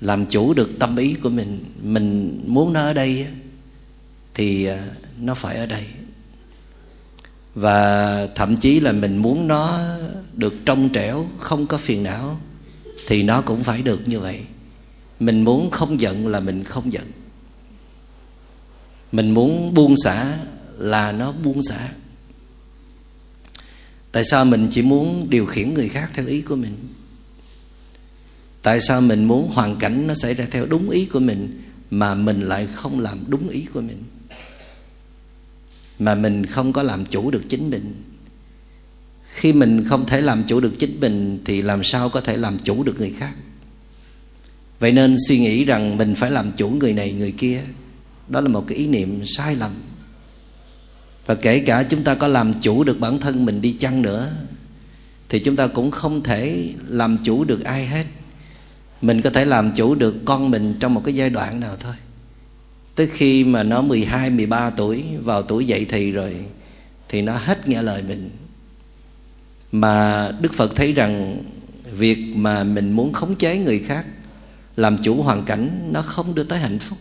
làm chủ được tâm ý của mình mình muốn nó ở đây thì à, nó phải ở đây. Và thậm chí là mình muốn nó được trong trẻo, không có phiền não, thì nó cũng phải được như vậy. Mình muốn không giận là mình không giận. Mình muốn buông xả là nó buông xả. Tại sao mình chỉ muốn điều khiển người khác theo ý của mình? Tại sao mình muốn hoàn cảnh nó xảy ra theo đúng ý của mình mà mình lại không làm đúng ý của mình? Mà mình không có làm chủ được chính mình. Khi mình không thể làm chủ được chính mình thì làm sao có thể làm chủ được người khác? Vậy nên suy nghĩ rằng mình phải làm chủ người này, người kia, đó là một cái ý niệm sai lầm. Và kể cả chúng ta có làm chủ được bản thân mình đi chăng nữa, thì chúng ta cũng không thể làm chủ được ai hết mình có thể làm chủ được con mình trong một cái giai đoạn nào thôi. Tới khi mà nó 12, 13 tuổi Vào tuổi dậy thì rồi Thì nó hết nghe lời mình. Mà Đức Phật thấy rằng Việc mà mình muốn khống chế người khác Làm chủ hoàn cảnh Nó không đưa tới hạnh phúc.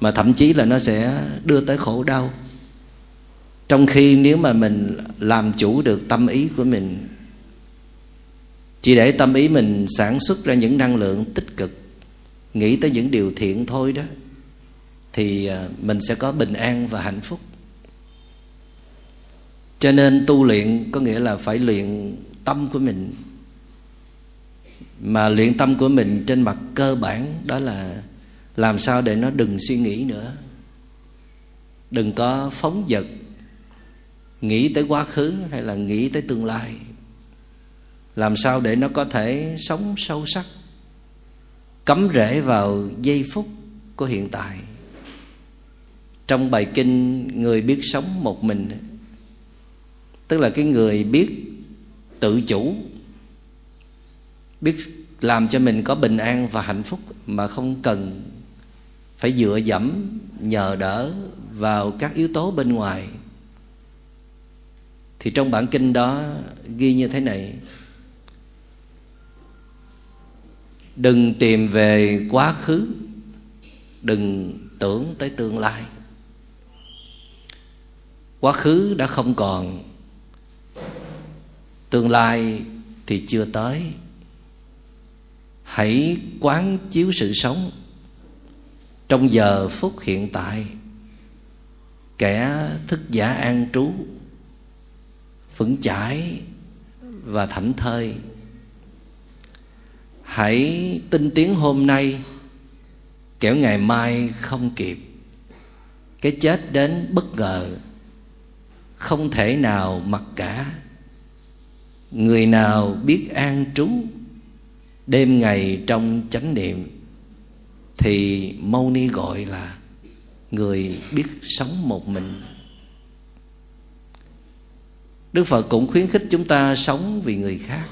Mà thậm chí là nó sẽ đưa tới khổ đau. Trong khi nếu mà mình làm chủ được tâm ý của mình chỉ để tâm ý mình sản xuất ra những năng lượng tích cực, Nghĩ tới những điều thiện thôi đó, thì à, mình sẽ có bình an và hạnh phúc. Cho nên tu luyện có nghĩa là phải luyện tâm của mình. Mà luyện tâm của mình trên mặt cơ bản, đó là làm sao để nó đừng suy nghĩ nữa. Đừng có phóng dật, nghĩ tới quá khứ hay là nghĩ tới tương lai làm sao để nó có thể sống sâu sắc? Cắm rễ vào giây phút của hiện tại. Trong bài kinh người biết sống một mình, tức là cái người biết tự chủ, biết làm cho mình có bình an và hạnh phúc mà không cần phải dựa dẫm, nhờ đỡ vào các yếu tố bên ngoài. Thì trong bản kinh đó ghi như thế này đừng tìm về quá khứ, đừng tưởng tới tương lai. Quá khứ đã không còn, tương lai thì chưa tới. Hãy quán chiếu sự sống trong giờ phút hiện tại. Kẻ thức giả an trú, vững chãi và thảnh thơi hãy tinh tiến hôm nay, kẻo ngày mai không kịp. Cái chết đến bất ngờ, không thể nào mặc cả. Người nào biết an trú, đêm ngày trong chánh niệm, thì mâu ni gọi là người biết sống một mình. Đức phật cũng khuyến khích chúng ta sống vì người khác,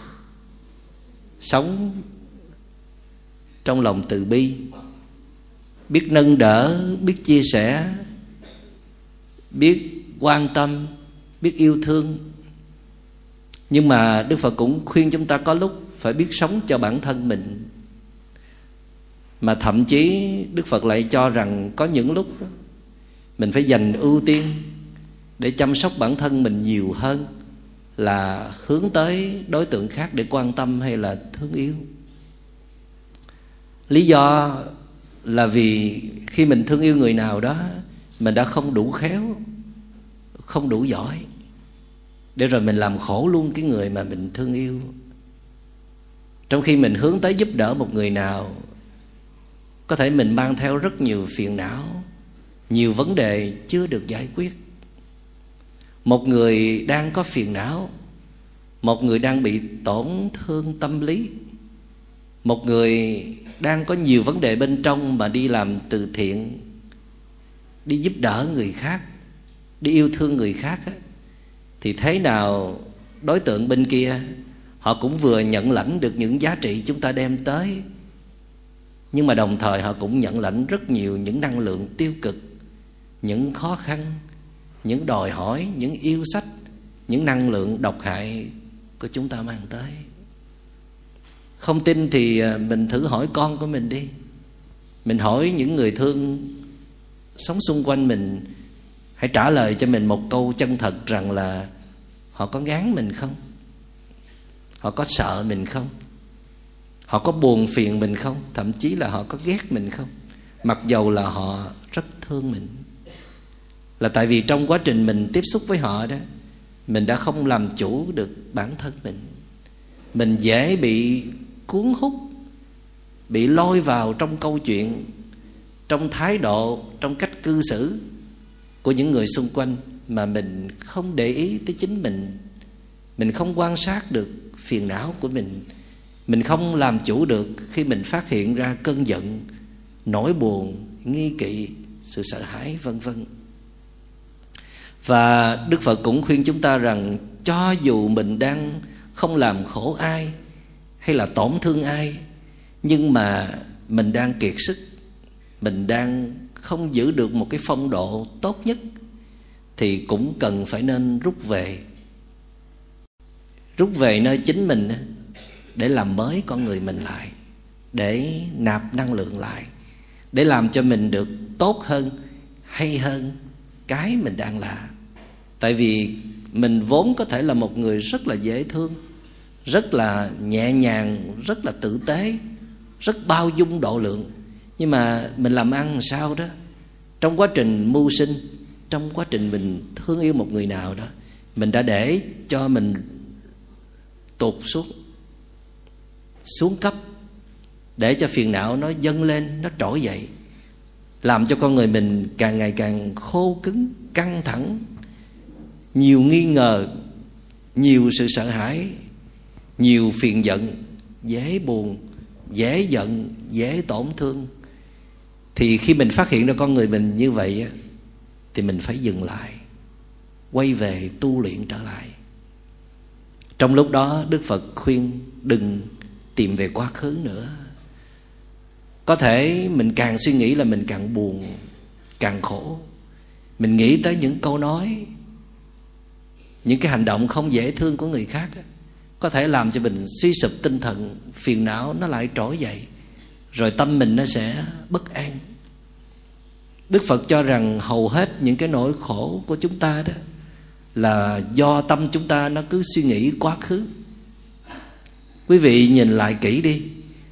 sống trong lòng từ bi. Biết nâng đỡ, biết chia sẻ, biết quan tâm, biết yêu thương. Nhưng mà đức phật cũng khuyên chúng ta có lúc phải biết sống cho bản thân mình. Mà thậm chí đức phật lại cho rằng có những lúc mình phải dành ưu tiên để chăm sóc bản thân mình nhiều hơn là hướng tới đối tượng khác để quan tâm hay là thương yêu lý do là vì khi mình thương yêu người nào đó, mình đã không đủ khéo, không đủ giỏi để rồi mình làm khổ luôn cái người mà mình thương yêu. Trong khi mình hướng tới giúp đỡ một người nào, có thể mình mang theo rất nhiều phiền não, nhiều vấn đề chưa được giải quyết. Một người đang có phiền não, một người đang bị tổn thương tâm lý, một người đang có nhiều vấn đề bên trong mà đi làm từ thiện đi giúp đỡ người khác đi yêu thương người khác á, thì thế nào đối tượng bên kia họ cũng vừa nhận lãnh được những giá trị chúng ta đem tới nhưng mà đồng thời họ cũng nhận lãnh rất nhiều những năng lượng tiêu cực những khó khăn những đòi hỏi những yêu sách những năng lượng độc hại của chúng ta mang tới không tin thì à, mình thử hỏi con của mình đi. Mình hỏi những người thương sống xung quanh mình, hãy trả lời cho mình một câu chân thật rằng là họ có ngán mình không? Họ có sợ mình không? Họ có buồn phiền mình không? Thậm chí là họ có ghét mình không? Mặc dầu là họ rất thương mình. Là tại vì trong quá trình mình tiếp xúc với họ đó, mình đã không làm chủ được bản thân mình. Mình dễ bị cuốn hút, bị lôi vào trong câu chuyện, trong thái độ, trong cách cư xử của những người xung quanh mà mình không để ý tới chính mình. Mình không quan sát được phiền não của mình. Mình không làm chủ được khi mình phát hiện ra cơn giận, nỗi buồn, nghi kỵ, sự sợ hãi, vân vân. Và đức phật cũng khuyên chúng ta rằng cho dù mình đang không làm khổ ai hay là tổn thương ai. Nhưng mà mình đang kiệt sức, mình đang không giữ được một cái phong độ tốt nhất, thì cũng cần phải nên rút về. Rút về nơi chính mình để làm mới con người mình lại, để nạp năng lượng lại, để làm cho mình được tốt hơn, hay hơn cái mình đang là. Tại vì mình vốn có thể là một người rất là dễ thương rất là nhẹ nhàng, rất là tử tế, rất bao dung độ lượng. Nhưng mà mình làm ăn làm sao đó? Trong quá trình mưu sinh, trong quá trình mình thương yêu một người nào đó, mình đã để cho mình tụt xuống xuống cấp, để cho phiền não nó dâng lên, nó trỗi dậy, làm cho con người mình càng ngày càng khô cứng, căng thẳng, nhiều nghi ngờ, nhiều sự sợ hãi nhiều phiền giận, dễ buồn, dễ giận, dễ tổn thương. Thì khi mình phát hiện ra con người mình như vậy thì mình phải dừng lại, quay về tu luyện trở lại. Trong lúc đó, đức phật khuyên đừng tìm về quá khứ nữa. Có thể mình càng suy nghĩ là mình càng buồn, càng khổ. Mình nghĩ tới những câu nói, những cái hành động không dễ thương của người khác có thể làm cho mình suy sụp tinh thần, phiền não nó lại trỗi dậy, rồi tâm mình nó sẽ bất an. Đức phật cho rằng hầu hết những cái nỗi khổ của chúng ta đó là do tâm chúng ta nó cứ suy nghĩ quá khứ. Quý vị nhìn lại kỹ đi,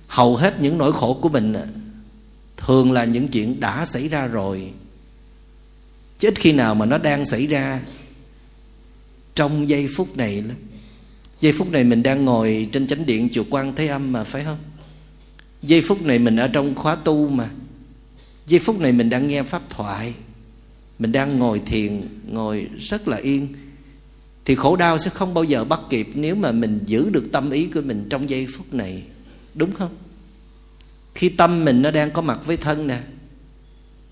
hầu hết những nỗi khổ của mình thường là những chuyện đã xảy ra rồi. Chứ ít khi nào mà nó đang xảy ra trong giây phút này lắm giây phút này mình đang ngồi trên chánh điện chùa quan thế âm mà, phải không? Giây phút này mình ở trong khóa tu mà. Giây phút này mình đang nghe pháp thoại. Mình đang ngồi thiền, ngồi rất là yên. Thì khổ đau sẽ không bao giờ bắt kịp nếu mà mình giữ được tâm ý của mình trong giây phút này. Đúng không? Khi tâm mình nó đang có mặt với thân nè,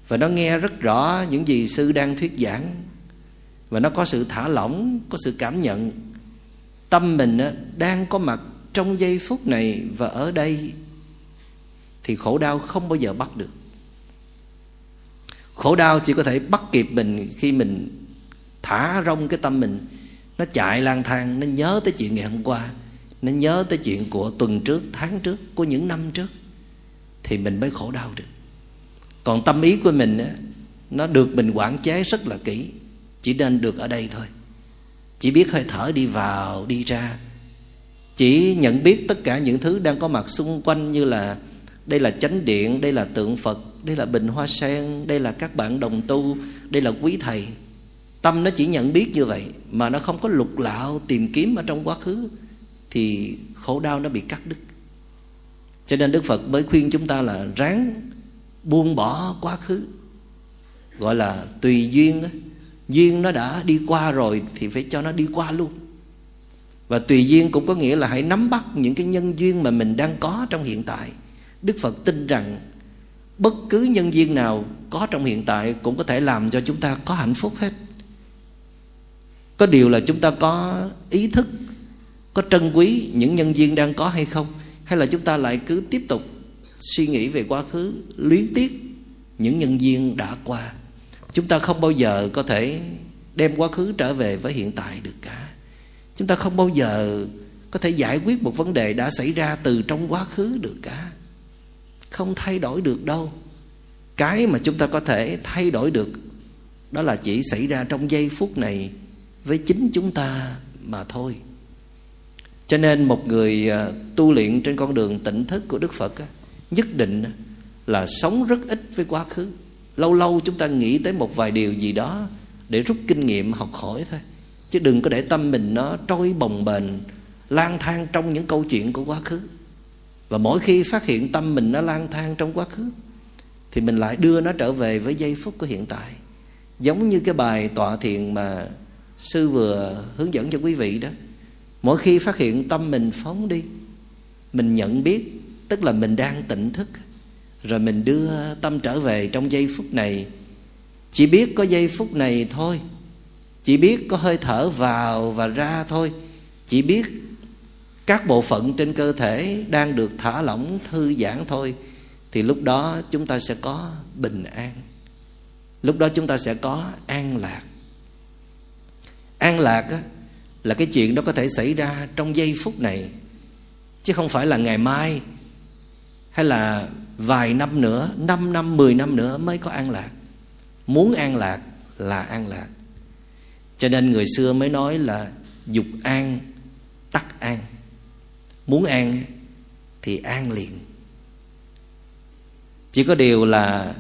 và nó nghe rất rõ những gì sư đang thuyết giảng, và nó có sự thả lỏng, có sự cảm nhận tâm mình đang có mặt trong giây phút này và ở đây, thì khổ đau không bao giờ bắt được. Khổ đau chỉ có thể bắt kịp mình khi mình thả rong cái tâm mình. Nó chạy lang thang, nó nhớ tới chuyện ngày hôm qua, nó nhớ tới chuyện của tuần trước, tháng trước, của những năm trước, thì mình mới khổ đau được. Còn tâm ý của mình nó được mình quản chế rất là kỹ, chỉ nên được ở đây thôi chỉ biết hơi thở đi vào, đi ra. Chỉ nhận biết tất cả những thứ đang có mặt xung quanh như là, đây là chánh điện, đây là tượng phật, đây là bình hoa sen, đây là các bạn đồng tu, đây là quý thầy. Tâm nó chỉ nhận biết như vậy mà nó không có lục lạo tìm kiếm ở trong quá khứ, thì khổ đau nó bị cắt đứt. Cho nên đức phật mới khuyên chúng ta là ráng buông bỏ quá khứ, gọi là tùy duyên duyên nó đã đi qua rồi thì phải cho nó đi qua luôn. Và tùy duyên cũng có nghĩa là hãy nắm bắt những cái nhân duyên mà mình đang có trong hiện tại. Đức phật tin rằng bất cứ nhân duyên nào có trong hiện tại cũng có thể làm cho chúng ta có hạnh phúc hết. Có điều là chúng ta có ý thức, có trân quý những nhân duyên đang có hay không? Hay là chúng ta lại cứ tiếp tục suy nghĩ về quá khứ, luyến tiếc những nhân duyên đã qua? Chúng ta không bao giờ có thể đem quá khứ trở về với hiện tại được cả. Chúng ta không bao giờ có thể giải quyết một vấn đề đã xảy ra từ trong quá khứ được cả. Không thay đổi được đâu. Cái mà chúng ta có thể thay đổi được, đó là chỉ xảy ra trong giây phút này với chính chúng ta mà thôi. Cho nên một người à, tu luyện trên con đường tỉnh thức của đức phật nhất định là sống rất ít với quá khứ lâu lâu chúng ta nghĩ tới một vài điều gì đó để rút kinh nghiệm học hỏi thôi. Chứ đừng có để tâm mình nó trôi bồng bềnh, lang thang trong những câu chuyện của quá khứ. Và mỗi khi phát hiện tâm mình nó lang thang trong quá khứ, thì mình lại đưa nó trở về với giây phút của hiện tại. Giống như cái bài tọa thiền mà sư vừa hướng dẫn cho quý vị đó. Mỗi khi phát hiện tâm mình phóng đi, mình nhận biết, tức là mình đang tỉnh thức rồi mình đưa tâm trở về trong giây phút này. Chỉ biết có giây phút này thôi. Chỉ biết có hơi thở vào và ra thôi. Chỉ biết các bộ phận trên cơ thể đang được thả lỏng thư giãn thôi. Thì lúc đó chúng ta sẽ có bình an. Lúc đó chúng ta sẽ có an lạc. An lạc á, là cái chuyện đó có thể xảy ra trong giây phút này. Chứ không phải là ngày mai hay là vài năm nữa năm năm mười năm nữa mới có an lạc. Muốn an lạc là an lạc. Cho nên người xưa mới nói là dục an tắc an. Muốn an thì an liền. Chỉ có điều là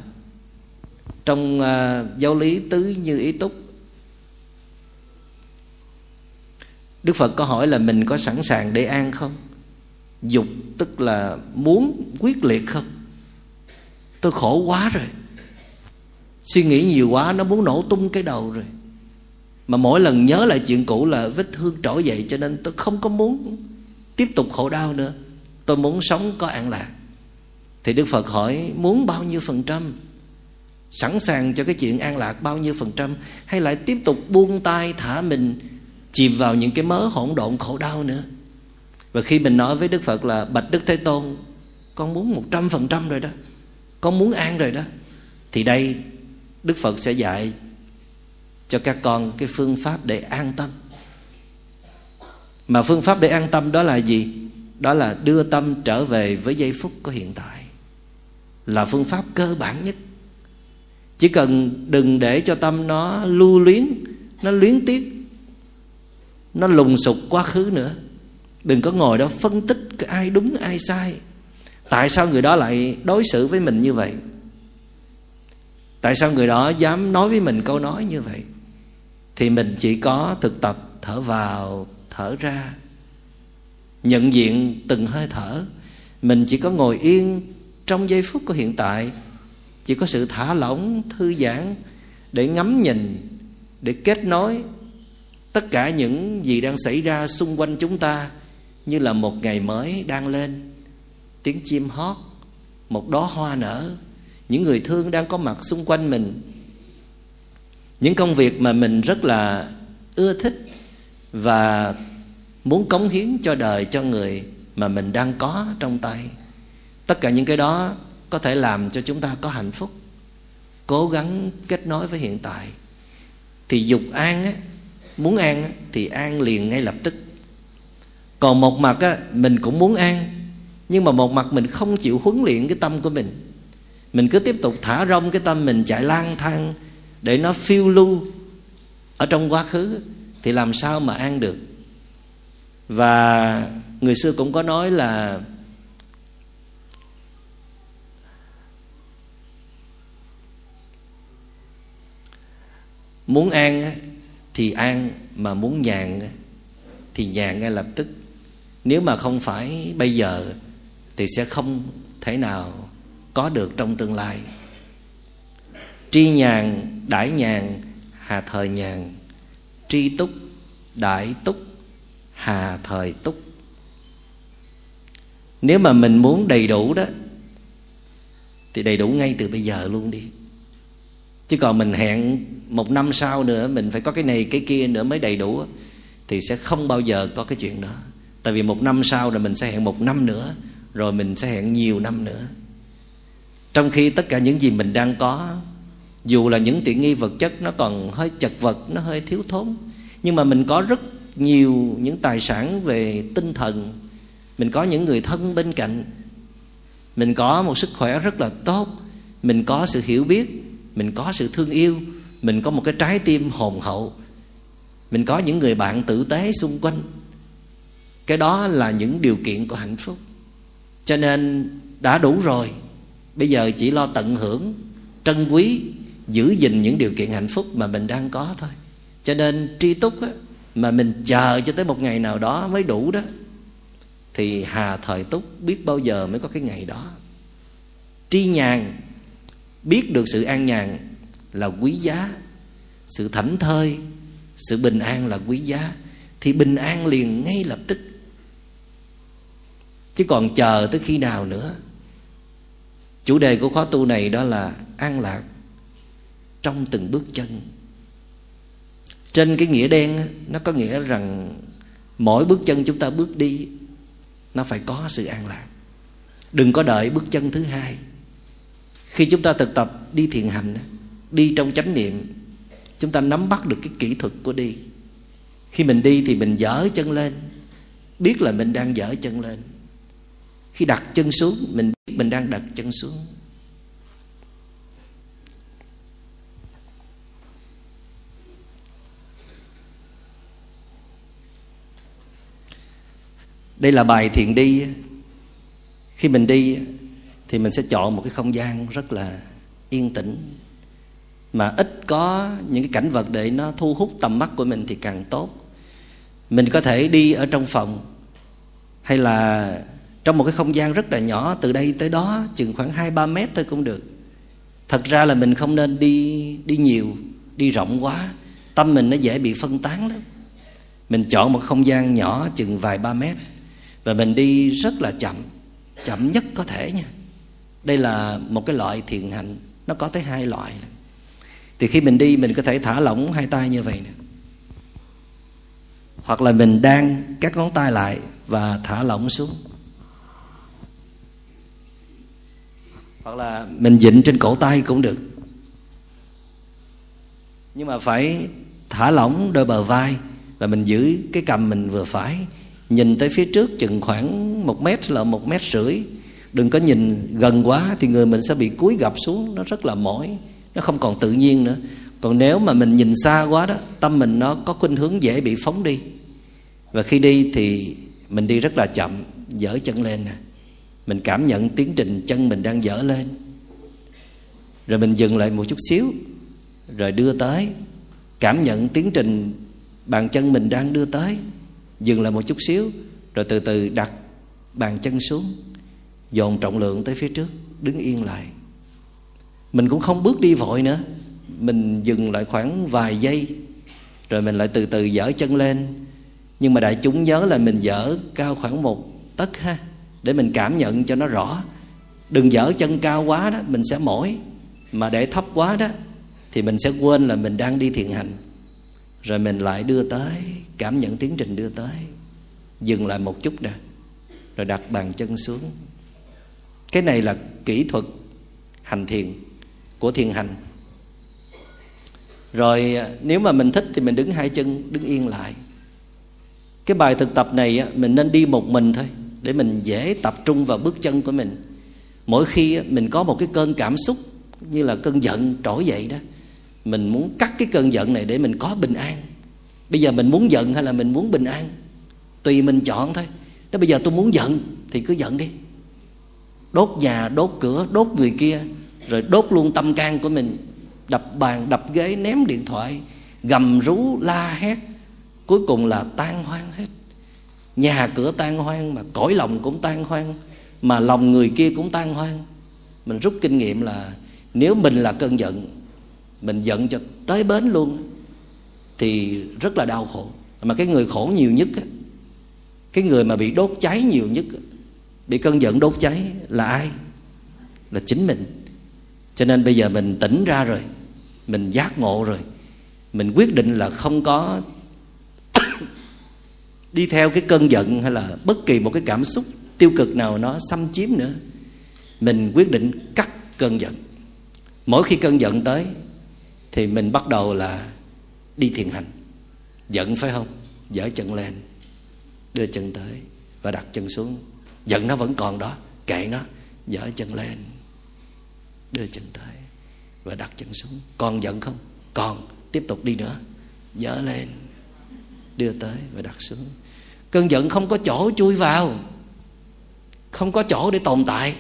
trong uh, giáo lý tứ như ý túc đức phật có hỏi là mình có sẵn sàng để an không? Dục tức là muốn quyết liệt không? Tôi khổ quá rồi. Suy nghĩ nhiều quá, nó muốn nổ tung cái đầu rồi. Mà mỗi lần nhớ lại chuyện cũ là vết thương trỗi dậy, cho nên tôi không có muốn tiếp tục khổ đau nữa. Tôi muốn sống có an lạc. Thì đức phật hỏi, muốn bao nhiêu phần trăm? Sẵn sàng cho cái chuyện an lạc bao nhiêu phần trăm? Hay lại tiếp tục buông tay thả mình chìm vào những cái mớ hỗn độn khổ đau nữa? Và khi mình nói với đức phật là bạch đức thế tôn, con muốn một trăm phần trăm rồi đó con muốn an rồi đó, thì đây đức phật sẽ dạy cho các con cái phương pháp để an tâm. Mà phương pháp để an tâm đó là gì? Đó là đưa tâm trở về với giây phút của hiện tại. Là phương pháp cơ bản nhất. Chỉ cần đừng để cho tâm nó lưu luyến, nó luyến tiếc, nó lùng sục quá khứ nữa. Đừng có ngồi đó phân tích cái ai đúng, ai sai tại sao người đó lại đối xử với mình như vậy? Tại sao người đó dám nói với mình câu nói như vậy? Thì mình chỉ có thực tập thở vào, thở ra. Nhận diện từng hơi thở. Mình chỉ có ngồi yên trong giây phút của hiện tại. Chỉ có sự thả lỏng, thư giãn để ngắm nhìn, để kết nối tất cả những gì đang xảy ra xung quanh chúng ta như là một ngày mới đang lên tiếng chim hót một đóa hoa nở. Những người thương đang có mặt xung quanh mình. Những công việc mà mình rất là ưa thích và muốn cống hiến cho đời cho người mà mình đang có trong tay. Tất cả những cái đó có thể làm cho chúng ta có hạnh phúc. Cố gắng kết nối với hiện tại. Thì dục an á muốn an á, thì an liền ngay lập tức. Còn một mặt á mình cũng muốn an nhưng mà một mặt mình không chịu huấn luyện cái tâm của mình. Mình cứ tiếp tục thả rông cái tâm mình chạy lang thang để nó phiêu lưu ở trong quá khứ thì làm sao mà an được. Và người xưa cũng có nói là muốn an thì an, mà muốn nhàn thì nhàn ngay lập tức. Nếu mà không phải bây giờ thì sẽ không thể nào có được trong tương lai. Tri nhàn đại nhàn hà thời nhàn tri túc đại túc, hà thời túc. Nếu mà mình muốn đầy đủ đó, thì đầy đủ ngay từ bây giờ luôn đi. Chứ còn mình hẹn một năm sau nữa, mình phải có cái này, cái kia nữa mới đầy đủ thì sẽ không bao giờ có cái chuyện đó. Tại vì một năm sau rồi mình sẽ hẹn một năm nữa rồi mình sẽ hẹn nhiều năm nữa. Trong khi tất cả những gì mình đang có, dù là những tiện nghi vật chất, nó còn hơi chật vật, nó hơi thiếu thốn. Nhưng mà mình có rất nhiều những tài sản về tinh thần. Mình có những người thân bên cạnh. Mình có một sức khỏe rất là tốt. Mình có sự hiểu biết. Mình có sự thương yêu. Mình có một cái trái tim hồn hậu. Mình có những người bạn tử tế xung quanh. Cái đó là những điều kiện của hạnh phúc cho nên đã đủ rồi. Bây giờ chỉ lo tận hưởng trân quý giữ gìn những điều kiện hạnh phúc mà mình đang có thôi. Cho nên tri túc á, mà mình chờ cho tới một ngày nào đó mới đủ đó thì hà thời túc biết bao giờ mới có cái ngày đó. Tri nhàn biết được sự an nhàn là quý giá sự thảnh thơi sự bình an là quý giá thì bình an liền ngay lập tức chứ còn chờ tới khi nào nữa? Chủ đề của khóa tu này đó là an lạc trong từng bước chân. Trên cái nghĩa đen nó có nghĩa rằng mỗi bước chân chúng ta bước đi, nó phải có sự an lạc. Đừng có đợi bước chân thứ hai. Khi chúng ta thực tập đi thiền hành đi trong chánh niệm, chúng ta nắm bắt được cái kỹ thuật của đi. Khi mình đi thì mình dở chân lên, biết là mình đang dở chân lên khi đặt chân xuống, mình biết mình đang đặt chân xuống. Đây là bài thiền đi. Khi mình đi, thì mình sẽ chọn một cái không gian rất là yên tĩnh. Mà ít có những cái cảnh vật để nó thu hút tầm mắt của mình thì càng tốt. Mình có thể đi ở trong phòng, hay là trong một cái không gian rất là nhỏ, từ đây tới đó chừng khoảng hai, ba mét thôi cũng được. Thật ra là mình không nên đi đi nhiều, đi rộng quá. Tâm mình nó dễ bị phân tán lắm. Mình chọn một không gian nhỏ chừng vài, ba mét. Và mình đi rất là chậm chậm nhất có thể nha. Đây là một cái loại thiền hạnh nó có tới hai loại thì khi mình đi, mình có thể thả lỏng hai tay như vậy nè. Hoặc là mình đang các ngón tay lại và thả lỏng xuống. Hoặc là mình dịnh trên cổ tay cũng được. Nhưng mà phải thả lỏng đôi bờ vai và mình giữ cái cầm mình vừa phải. Nhìn tới phía trước chừng khoảng một mét là một mét rưỡi. Đừng có nhìn gần quá thì người mình sẽ bị cúi gập xuống. Nó rất là mỏi. Nó không còn tự nhiên nữa. Còn nếu mà mình nhìn xa quá đó, tâm mình nó có khuynh hướng dễ bị phóng đi. Và khi đi thì mình đi rất là chậm, dở chân lên nè mình cảm nhận tiến trình chân mình đang dở lên. Rồi mình dừng lại một chút xíu, rồi đưa tới. Cảm nhận tiến trình bàn chân mình đang đưa tới. Dừng lại một chút xíu, rồi từ từ đặt bàn chân xuống, dồn trọng lượng tới phía trước, đứng yên lại. Mình cũng không bước đi vội nữa. Mình dừng lại khoảng vài giây, rồi mình lại từ từ dở chân lên. Nhưng mà đại chúng nhớ là mình dở cao khoảng một tấc ha để mình cảm nhận cho nó rõ. Đừng dở chân cao quá đó, mình sẽ mỏi. Mà để thấp quá đó, thì mình sẽ quên là mình đang đi thiền hành. Rồi mình lại đưa tới, cảm nhận tiến trình đưa tới. Dừng lại một chút nè, rồi đặt bàn chân xuống. Cái này là kỹ thuật hành thiền của thiền hành. Rồi à, nếu mà mình thích thì mình đứng hai chân, đứng yên lại. Cái bài thực tập này mình nên đi một mình thôi để mình dễ tập trung vào bước chân của mình. Mỗi khi mình có một cái cơn cảm xúc như là cơn giận trỗi dậy đó, mình muốn cắt cái cơn giận này để mình có bình an. Bây giờ mình muốn giận hay là mình muốn bình an? Tùy mình chọn thôi. Nếu bây giờ tôi muốn giận thì cứ giận đi. Đốt nhà, đốt cửa, đốt người kia, rồi đốt luôn tâm can của mình. Đập bàn, đập ghế, ném điện thoại, gầm rú, la hét. Cuối cùng là tan hoang hết nhà cửa tan hoang, mà cõi lòng cũng tan hoang, mà lòng người kia cũng tan hoang. Mình rút kinh nghiệm là nếu mình là cơn giận, mình giận cho tới bến luôn, thì rất là đau khổ. Mà cái người khổ nhiều nhất cái người mà bị đốt cháy nhiều nhất bị cơn giận đốt cháy là ai? Là chính mình. Cho nên bây giờ mình tỉnh ra rồi, mình giác ngộ rồi, mình quyết định là không có đi theo cái cơn giận hay là bất kỳ một cái cảm xúc tiêu cực nào nó xâm chiếm nữa, mình quyết định cắt cơn giận. Mỗi khi cơn giận tới thì mình bắt đầu là đi thiền hành. Giận phải không? Dở chân lên, đưa chân tới và đặt chân xuống. Giận nó vẫn còn đó, kệ nó, dở chân lên, đưa chân tới và đặt chân xuống. Còn giận không? Còn, tiếp tục đi nữa. Dở lên, đưa tới và đặt xuống cơn giận không có chỗ chui vào. Không có chỗ để tồn tại.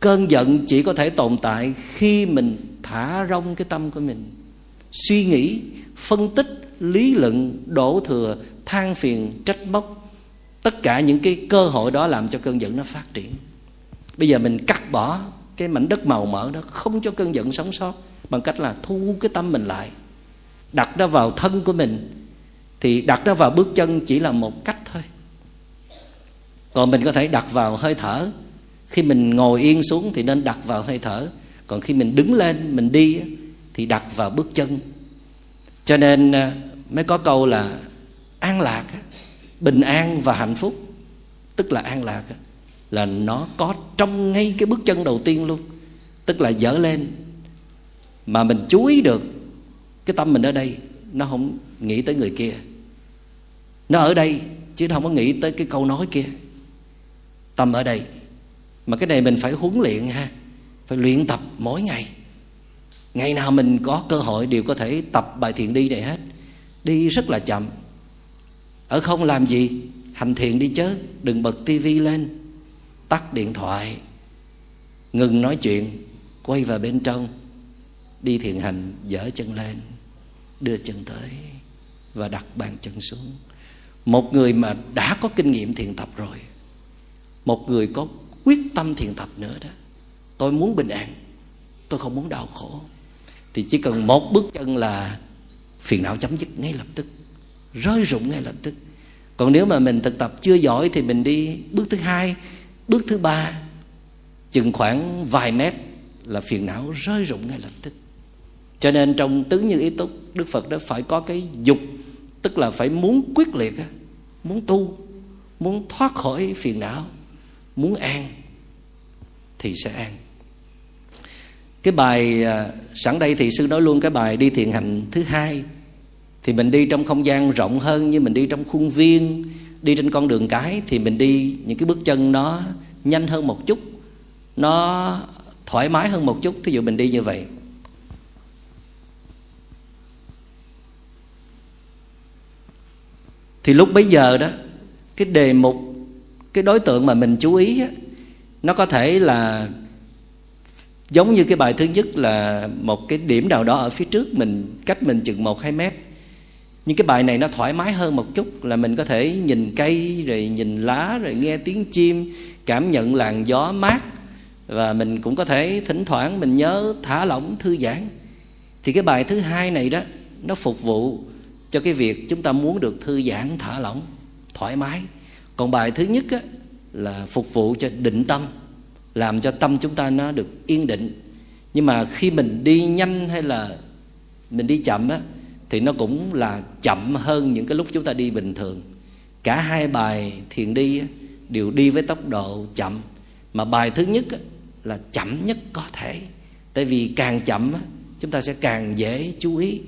Cơn giận chỉ có thể tồn tại khi mình thả rong cái tâm của mình. Suy nghĩ, phân tích, lý luận, đổ thừa, than phiền, trách móc, tất cả những cái cơ hội đó làm cho cơn giận nó phát triển. Bây giờ mình cắt bỏ cái mảnh đất màu mỡ đó, không cho cơn giận sống sót bằng cách là thu cái tâm mình lại, đặt nó vào thân của mình thì đặt nó vào bước chân chỉ là một cách thôi. Còn mình có thể đặt vào hơi thở. Khi mình ngồi yên xuống thì nên đặt vào hơi thở. Còn khi mình đứng lên, mình đi thì đặt vào bước chân. Cho nên à, mới có câu là an lạc bình an và hạnh phúc. Tức là an lạc là nó có trong ngay cái bước chân đầu tiên luôn. Tức là dở lên. Mà mình chú ý được, cái tâm mình ở đây, nó không nghĩ tới người kia. Nó ở đây, chứ không có nghĩ tới cái câu nói kia. Tâm ở đây, mà cái này mình phải huấn luyện ha, phải luyện tập mỗi ngày. Ngày nào mình có cơ hội đều có thể tập bài thiền đi này hết. Đi rất là chậm. Ở không làm gì, hành thiền đi chớ đừng bật tivi lên, tắt điện thoại, ngừng nói chuyện, quay vào bên trong, đi thiền hành, dở chân lên, đưa chân tới và đặt bàn chân xuống. Một người mà đã có kinh nghiệm thiền tập rồi, một người có quyết tâm thiền tập nữa đó, tôi muốn bình an, tôi không muốn đau khổ. Thì chỉ cần một bước chân là phiền não chấm dứt ngay lập tức, rơi rụng ngay lập tức. Còn nếu mà mình thực tập chưa giỏi thì mình đi bước thứ hai, bước thứ ba, chừng khoảng vài mét là phiền não rơi rụng ngay lập tức. Cho nên trong tứ như ý túc, đức phật đã phải có cái dục tức là phải muốn quyết liệt muốn tu, muốn thoát khỏi phiền não, muốn an thì sẽ an. Cái bài à, sẵn đây thì sư nói luôn cái bài đi thiền hành thứ hai. Thì mình đi trong không gian rộng hơn như mình đi trong khuôn viên, đi trên con đường cái, thì mình đi những cái bước chân nó nhanh hơn một chút, nó thoải mái hơn một chút. Thí dụ mình đi như vậy. Thì lúc bấy giờ đó cái đề mục cái đối tượng mà mình chú ý á, nó có thể là giống như cái bài thứ nhất là một cái điểm nào đó ở phía trước mình cách mình chừng một hai mét. Nhưng cái bài này nó thoải mái hơn một chút là mình có thể nhìn cây rồi nhìn lá rồi nghe tiếng chim cảm nhận làn gió mát và mình cũng có thể thỉnh thoảng mình nhớ thả lỏng thư giãn. Thì cái bài thứ hai này đó nó phục vụ cho cái việc chúng ta muốn được thư giãn thả lỏng thoải mái. Còn bài thứ nhất á, là phục vụ cho định tâm làm cho tâm chúng ta nó được yên định. Nhưng mà khi mình đi nhanh hay là mình đi chậm á thì nó cũng là chậm hơn những cái lúc chúng ta đi bình thường. Cả hai bài thiền đi á, đều đi với tốc độ chậm. Mà bài thứ nhất á, là chậm nhất có thể. Tại vì càng chậm á, chúng ta sẽ càng dễ chú ý.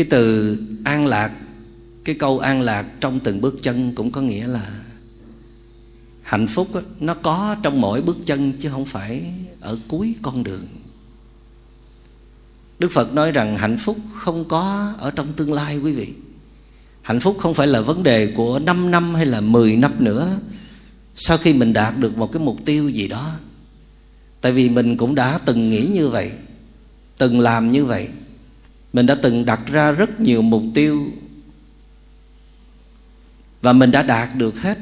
Cái từ an lạc cái câu an lạc trong từng bước chân cũng có nghĩa là hạnh phúc đó, nó có trong mỗi bước chân chứ không phải ở cuối con đường. Đức phật nói rằng hạnh phúc không có ở trong tương lai quý vị. Hạnh phúc không phải là vấn đề của 5 năm hay là 10 năm nữa. Sau khi mình đạt được một cái mục tiêu gì đó tại vì mình cũng đã từng nghĩ như vậy từng làm như vậy mình đã từng đặt ra rất nhiều mục tiêu và mình đã đạt được hết,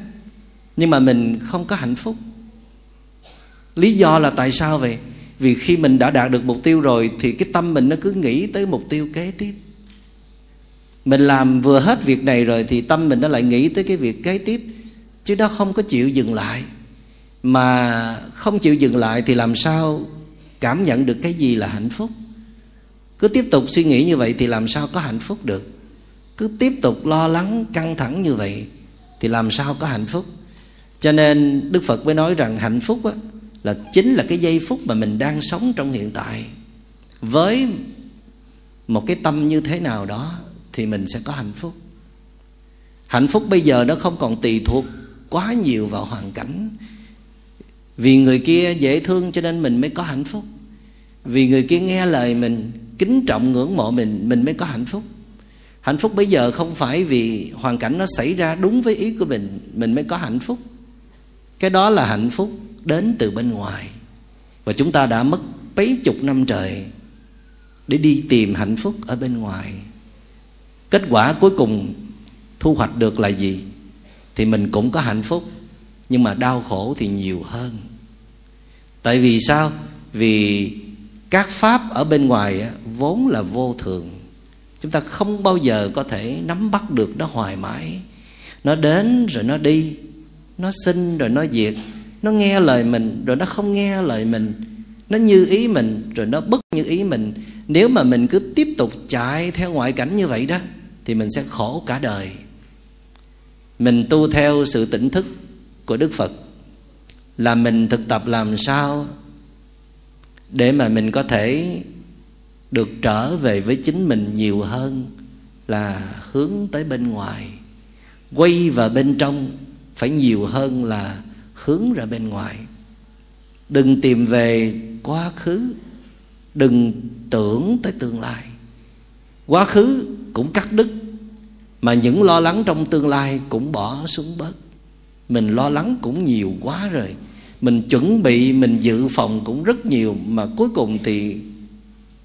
nhưng mà mình không có hạnh phúc. Lý do là tại sao vậy? Vì khi mình đã đạt được mục tiêu rồi thì cái tâm mình nó cứ nghĩ tới mục tiêu kế tiếp. Mình làm vừa hết việc này rồi thì tâm mình nó lại nghĩ tới cái việc kế tiếp, chứ nó không có chịu dừng lại. Mà không chịu dừng lại thì làm sao cảm nhận được cái gì là hạnh phúc? Cứ tiếp tục suy nghĩ như vậy thì làm sao có hạnh phúc được? Cứ tiếp tục lo lắng căng thẳng như vậy thì làm sao có hạnh phúc? Cho nên đức phật mới nói rằng hạnh phúc á, là chính là cái giây phút mà mình đang sống trong hiện tại. Với một cái tâm như thế nào đó thì mình sẽ có hạnh phúc. Hạnh phúc bây giờ nó không còn tùy thuộc quá nhiều vào hoàn cảnh. Vì người kia dễ thương cho nên mình mới có hạnh phúc. Vì người kia nghe lời mình kính trọng ngưỡng mộ mình mình mới có hạnh phúc. Hạnh phúc bây giờ không phải vì hoàn cảnh nó xảy ra đúng với ý của mình mình mới có hạnh phúc. Cái đó là hạnh phúc đến từ bên ngoài. Và chúng ta đã mất mấy chục năm trời để đi tìm hạnh phúc ở bên ngoài. Kết quả cuối cùng thu hoạch được là gì? Thì mình cũng có hạnh phúc, nhưng mà đau khổ thì nhiều hơn. Tại vì sao? Vì các pháp ở bên ngoài vốn là vô thường. Chúng ta không bao giờ có thể nắm bắt được nó hoài mãi. Nó đến rồi nó đi, nó sinh rồi nó diệt. Nó nghe lời mình rồi nó không nghe lời mình. Nó như ý mình rồi nó bất như ý mình. Nếu mà mình cứ tiếp tục chạy theo ngoại cảnh như vậy đó, thì mình sẽ khổ cả đời. Mình tu theo sự tỉnh thức của đức phật. Là mình thực tập làm sao để mà mình có thể được trở về với chính mình nhiều hơn là hướng tới bên ngoài. Quay vào bên trong phải nhiều hơn là hướng ra bên ngoài. Đừng tìm về quá khứ, đừng tưởng tới tương lai. Quá khứ cũng cắt đứt, mà những lo lắng trong tương lai cũng bỏ xuống bớt. Mình lo lắng cũng nhiều quá rồi mình chuẩn bị, mình dự phòng cũng rất nhiều, mà cuối cùng thì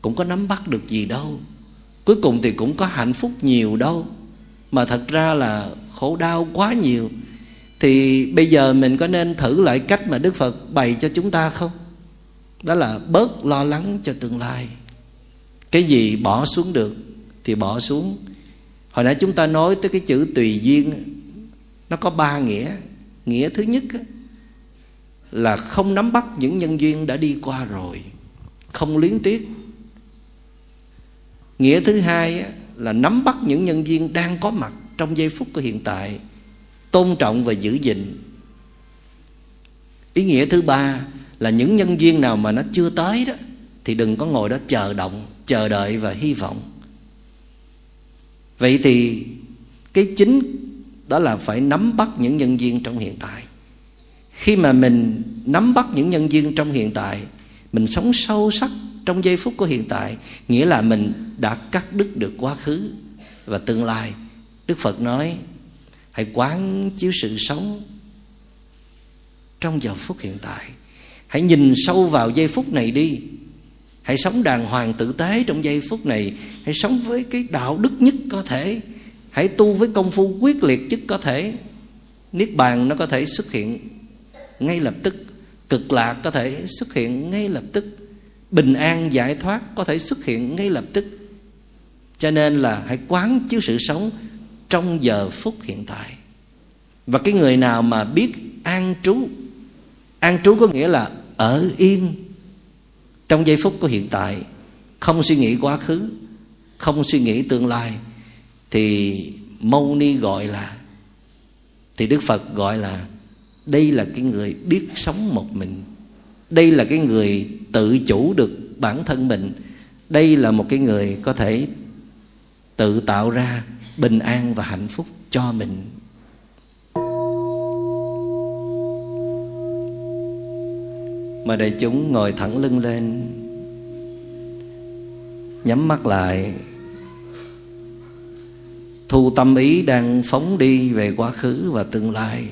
cũng có nắm bắt được gì đâu. Cuối cùng thì cũng có hạnh phúc nhiều đâu. Mà thật ra là khổ đau quá nhiều. Thì bây giờ mình có nên thử lại cách mà đức phật bày cho chúng ta không? Đó là bớt lo lắng cho tương lai. Cái gì bỏ xuống được thì bỏ xuống. Hồi nãy chúng ta nói tới cái chữ tùy duyên nó có ba nghĩa. Nghĩa thứ nhất là không nắm bắt những nhân duyên đã đi qua rồi, không luyến tiếc. Nghĩa thứ hai là nắm bắt những nhân duyên đang có mặt trong giây phút của hiện tại, tôn trọng và giữ gìn. Ý nghĩa thứ ba là những nhân duyên nào mà nó chưa tới đó, thì đừng có ngồi đó chờ động, chờ đợi và hy vọng. Vậy thì cái chính đó là phải nắm bắt những nhân duyên trong hiện tại khi mà mình nắm bắt những nhân duyên trong hiện tại, mình sống sâu sắc trong giây phút của hiện tại, nghĩa là mình đã cắt đứt được quá khứ và tương lai. Đức phật nói, hãy quán chiếu sự sống trong giờ phút hiện tại. Hãy nhìn sâu vào giây phút này đi. Hãy sống đàng hoàng tử tế trong giây phút này. Hãy sống với cái đạo đức nhất có thể. Hãy tu với công phu quyết liệt nhất có thể. Niết bàn nó có thể xuất hiện ngay lập tức, cực lạc có thể xuất hiện ngay lập tức, bình an giải thoát có thể xuất hiện ngay lập tức. Cho nên là hãy quán chiếu sự sống trong giờ phút hiện tại. Và cái người nào mà biết an trú an trú có nghĩa là ở yên trong giây phút của hiện tại, không suy nghĩ quá khứ, không suy nghĩ tương lai, thì mâu ni gọi là, thì đức phật gọi là đây là cái người biết sống một mình. Đây là cái người tự chủ được bản thân mình. Đây là một cái người có thể tự tạo ra bình an và hạnh phúc cho mình. Mà đại chúng ngồi thẳng lưng lên, nhắm mắt lại. Thu tâm ý đang phóng đi về quá khứ và tương lai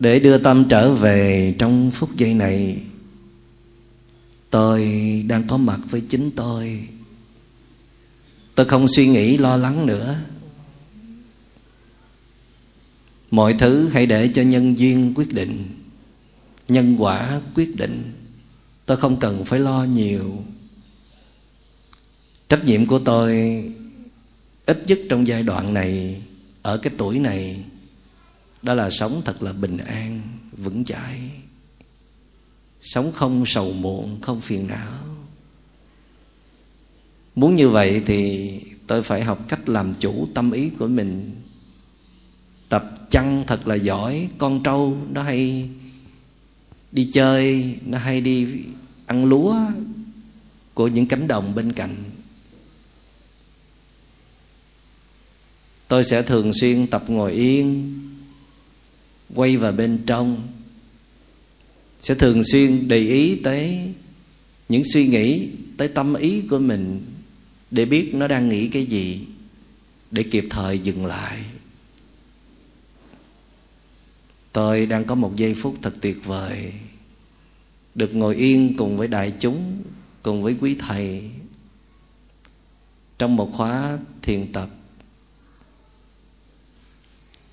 để đưa tâm trở về trong phút giây này, tôi đang có mặt với chính tôi. Tôi không suy nghĩ lo lắng nữa. Mọi thứ hãy để cho nhân duyên quyết định, nhân quả quyết định. Tôi không cần phải lo nhiều. Trách nhiệm của tôi ít nhất trong giai đoạn này, ở cái tuổi này đó là sống thật là bình an, vững chãi. Sống không sầu muộn, không phiền não. Muốn như vậy thì tôi phải học cách làm chủ tâm ý của mình. Tập chăn thật là giỏi, con trâu nó hay đi chơi, nó hay đi ăn lúa của những cánh đồng bên cạnh. Tôi sẽ thường xuyên tập ngồi yên quay vào bên trong, sẽ thường xuyên để ý tới những suy nghĩ, tới tâm ý của mình để biết nó đang nghĩ cái gì, để kịp thời dừng lại. Tôi đang có một giây phút thật tuyệt vời, được ngồi yên cùng với đại chúng, cùng với quý thầy trong một khóa thiền tập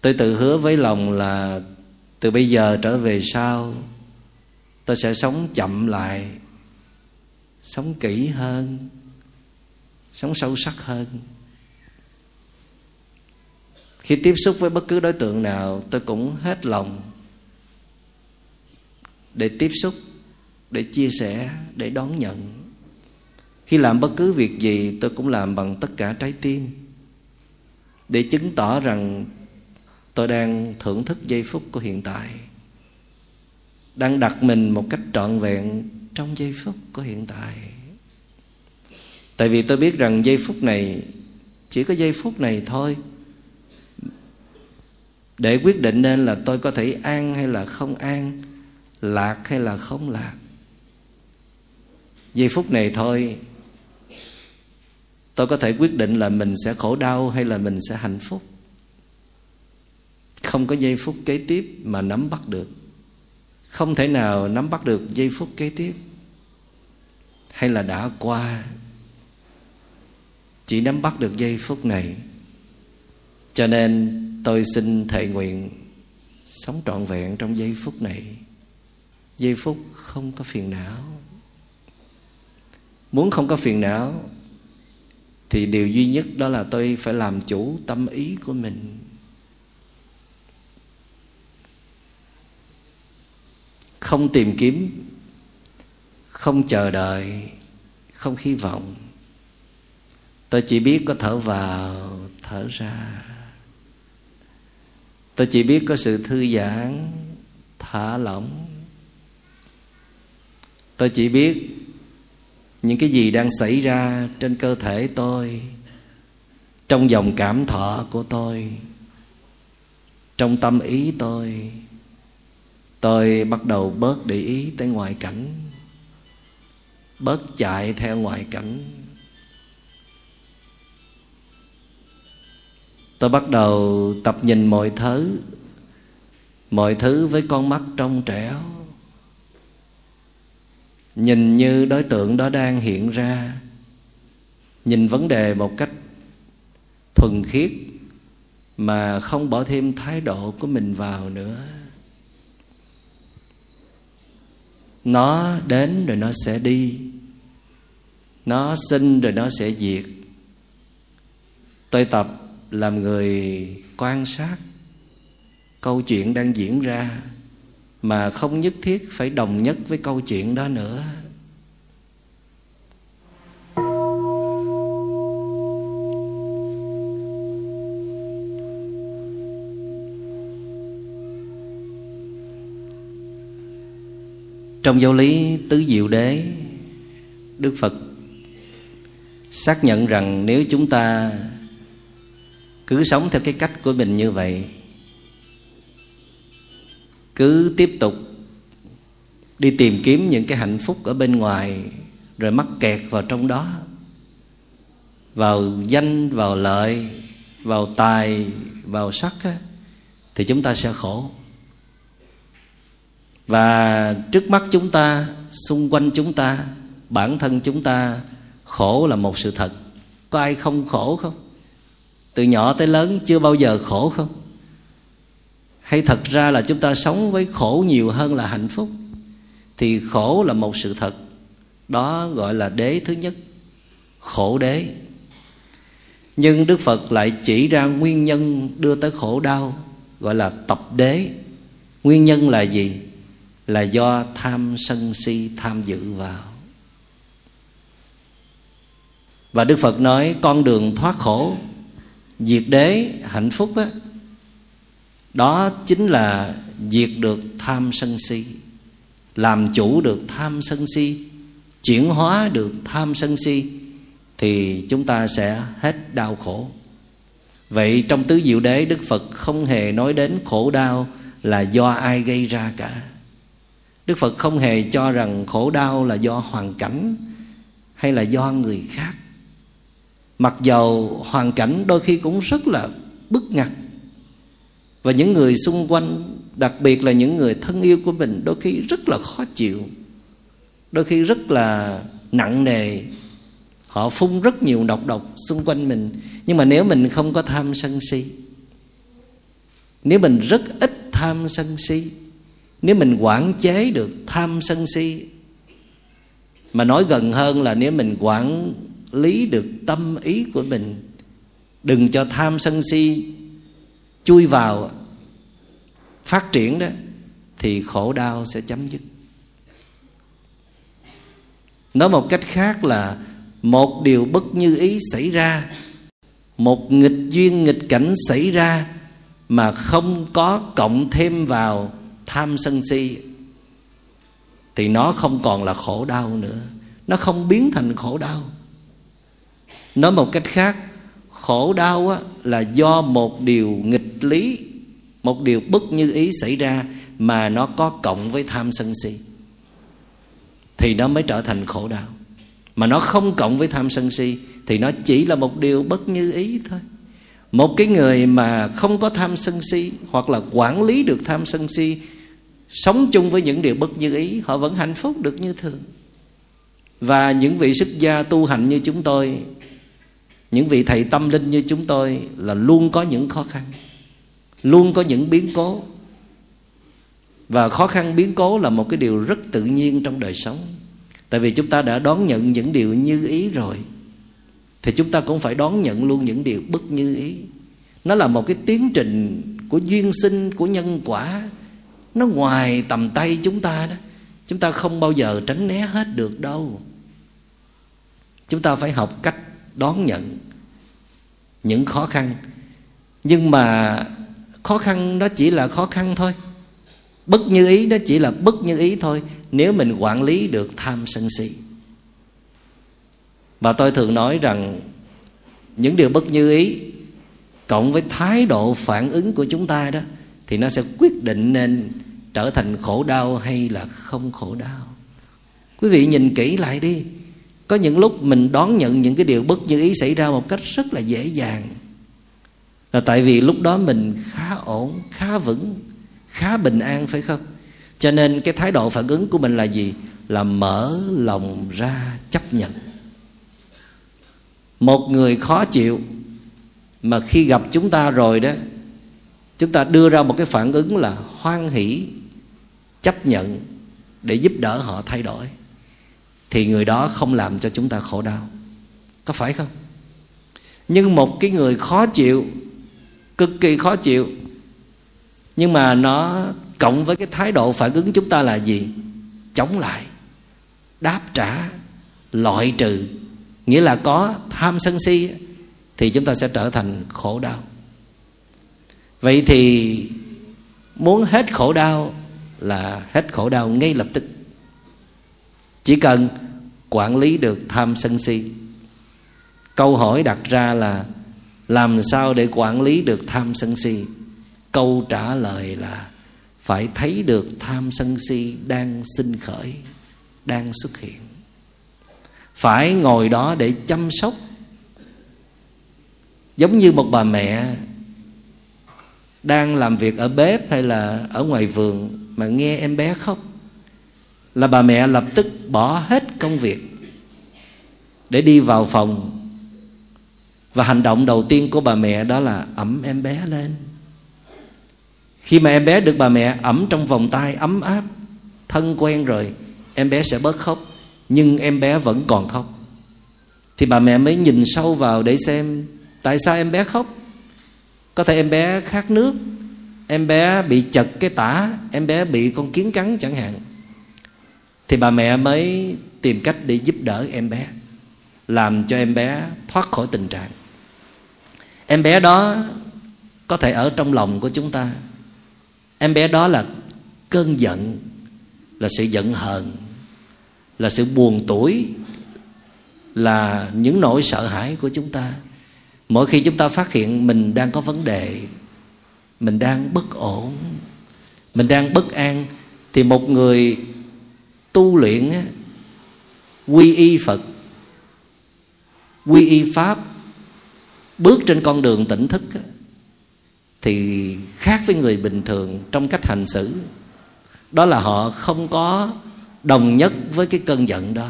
tôi tự hứa với lòng là từ bây giờ trở về sau, tôi sẽ sống chậm lại, sống kỹ hơn, sống sâu sắc hơn. Khi tiếp xúc với bất cứ đối tượng nào, tôi cũng hết lòng để tiếp xúc, để chia sẻ, để đón nhận. Khi làm bất cứ việc gì, tôi cũng làm bằng tất cả trái tim để chứng tỏ rằng tôi đang thưởng thức giây phút của hiện tại. Đang đặt mình một cách trọn vẹn trong giây phút của hiện tại. Tại vì tôi biết rằng giây phút này chỉ có giây phút này thôi. Để quyết định nên là tôi có thể an hay là không an, lạc hay là không lạc. Giây phút này thôi, tôi có thể quyết định là mình sẽ khổ đau hay là mình sẽ hạnh phúc không có giây phút kế tiếp mà nắm bắt được. Không thể nào nắm bắt được giây phút kế tiếp. Hay là đã qua. Chỉ nắm bắt được giây phút này. Cho nên tôi xin thệ nguyện sống trọn vẹn trong giây phút này. Giây phút không có phiền não. Muốn không có phiền não, thì điều duy nhất đó là tôi phải làm chủ tâm ý của mình. Không tìm kiếm, không chờ đợi, không hy vọng. Tôi chỉ biết có thở vào, thở ra. Tôi chỉ biết có sự thư giãn, thả lỏng. Tôi chỉ biết những cái gì đang xảy ra trên cơ thể tôi, trong dòng cảm thọ của tôi, trong tâm ý tôi tôi bắt đầu bớt để ý tới ngoại cảnh. Bớt chạy theo ngoại cảnh. Tôi bắt đầu tập nhìn mọi thứ mọi thứ với con mắt trong trẻo. Nhìn như đối tượng đó đang hiện ra. Nhìn vấn đề một cách thuần khiết mà không bỏ thêm thái độ của mình vào nữa. Nó đến rồi nó sẽ đi. Nó sinh rồi nó sẽ diệt. Tôi tập làm người quan sát câu chuyện đang diễn ra mà không nhất thiết phải đồng nhất với câu chuyện đó nữa. Trong giáo lý tứ diệu đế đức phật xác nhận rằng nếu chúng ta cứ sống theo cái cách của mình như vậy cứ tiếp tục đi tìm kiếm những cái hạnh phúc ở bên ngoài rồi mắc kẹt vào trong đó vào danh vào lợi vào tài vào sắc á, thì chúng ta sẽ khổ và trước mắt chúng ta, xung quanh chúng ta, bản thân chúng ta, khổ là một sự thật. Có ai không khổ không? Từ nhỏ tới lớn chưa bao giờ khổ không? Hay thật ra là chúng ta sống với khổ nhiều hơn là hạnh phúc? Thì khổ là một sự thật. Đó gọi là đế thứ nhất, khổ đế. Nhưng đức phật lại chỉ ra nguyên nhân đưa tới khổ đau, gọi là tập đế. Nguyên nhân là gì? Là do tham sân si tham dự vào. Và đức phật nói con đường thoát khổ diệt đế hạnh phúc đó, đó chính là diệt được tham sân si làm chủ được tham sân si chuyển hóa được tham sân si thì chúng ta sẽ hết đau khổ. Vậy trong tứ diệu đế đức phật không hề nói đến khổ đau là do ai gây ra cả đức phật không hề cho rằng khổ đau là do hoàn cảnh hay là do người khác. Mặc dầu hoàn cảnh đôi khi cũng rất là bức ngặt. Và những người xung quanh, đặc biệt là những người thân yêu của mình, đôi khi rất là khó chịu. Đôi khi rất là nặng nề. Họ phun rất nhiều độc độc xung quanh mình. Nhưng mà nếu mình không có tham sân si, nếu mình rất ít tham sân si nếu mình quản chế được tham sân si, mà nói gần hơn là nếu mình quản lý được tâm ý của mình, đừng cho tham sân si chui vào phát triển đó, thì khổ đau sẽ chấm dứt. Nói một cách khác là một điều bất như ý xảy ra, một nghịch duyên nghịch cảnh xảy ra mà không có cộng thêm vào tham sân si thì nó không còn là khổ đau nữa. Nó không biến thành khổ đau. Nói một cách khác khổ đau á, là do một điều nghịch lý một điều bất như ý xảy ra mà nó có cộng với tham sân si. Thì nó mới trở thành khổ đau. Mà nó không cộng với tham sân si thì nó chỉ là một điều bất như ý thôi. Một cái người mà không có tham sân si hoặc là quản lý được tham sân si sống chung với những điều bất như ý, họ vẫn hạnh phúc được như thường. Và những vị xuất gia tu hành như chúng tôi, những vị thầy tâm linh như chúng tôi là luôn có những khó khăn, luôn có những biến cố. Và khó khăn biến cố là một cái điều rất tự nhiên trong đời sống. Tại vì chúng ta đã đón nhận những điều như ý rồi, thì chúng ta cũng phải đón nhận luôn những điều bất như ý. Nó là một cái tiến trình của duyên sinh của nhân quả nó ngoài tầm tay chúng ta đó. Chúng ta không bao giờ tránh né hết được đâu. Chúng ta phải học cách đón nhận những khó khăn. Nhưng mà khó khăn đó chỉ là khó khăn thôi. Bất như ý đó chỉ là bất như ý thôi. Nếu mình quản lý được tham sân si. Và tôi thường nói rằng những điều bất như ý cộng với thái độ phản ứng của chúng ta đó thì nó sẽ quyết định nên trở thành khổ đau hay là không khổ đau? Quý vị nhìn kỹ lại đi. Có những lúc mình đón nhận những cái điều bất như ý xảy ra một cách rất là dễ dàng. Là tại vì lúc đó mình khá ổn, khá vững, khá bình an, phải không? Cho nên cái thái độ phản ứng của mình là gì? Là mở lòng ra chấp nhận. Một người khó chịu mà khi gặp chúng ta rồi đó, chúng ta đưa ra một cái phản ứng là hoan hỷ chấp nhận để giúp đỡ họ thay đổi, thì người đó không làm cho chúng ta khổ đau. Có phải không? Nhưng một cái người khó chịu, cực kỳ khó chịu, nhưng mà nó cộng với cái thái độ phản ứng chúng ta là gì? Chống lại, đáp trả, loại trừ. Nghĩa là có tham sân si thì chúng ta sẽ trở thành khổ đau. Vậy thì muốn hết khổ đau là hết khổ đau ngay lập tức. Chỉ cần quản lý được tham sân si. Câu hỏi đặt ra là làm sao để quản lý được tham sân si? Câu trả lời là phải thấy được tham sân si đang sinh khởi, đang xuất hiện. Phải ngồi đó để chăm sóc. Giống như một bà mẹ đang làm việc ở bếp hay là ở ngoài vườn mà nghe em bé khóc, là bà mẹ lập tức bỏ hết công việc để đi vào phòng. Và hành động đầu tiên của bà mẹ đó là ẩm em bé lên. Khi mà em bé được bà mẹ ẩm trong vòng tay, ấm áp, thân quen rồi, em bé sẽ bớt khóc. Nhưng em bé vẫn còn khóc. Thì bà mẹ mới nhìn sâu vào để xem tại sao em bé khóc. Có thể em bé khát nước em bé bị chật cái tả, em bé bị con kiến cắn chẳng hạn. Thì bà mẹ mới tìm cách để giúp đỡ em bé, làm cho em bé thoát khỏi tình trạng. Em bé đó có thể ở trong lòng của chúng ta. Em bé đó là cơn giận, là sự giận hờn, là sự buồn tuổi là những nỗi sợ hãi của chúng ta. Mỗi khi chúng ta phát hiện mình đang có vấn đề mình đang bất ổn. Mình đang bất an. Thì một người tu luyện quy y phật, quy y pháp, bước trên con đường tỉnh thức thì khác với người bình thường trong cách hành xử. Đó là họ không có đồng nhất với cái cơn giận đó.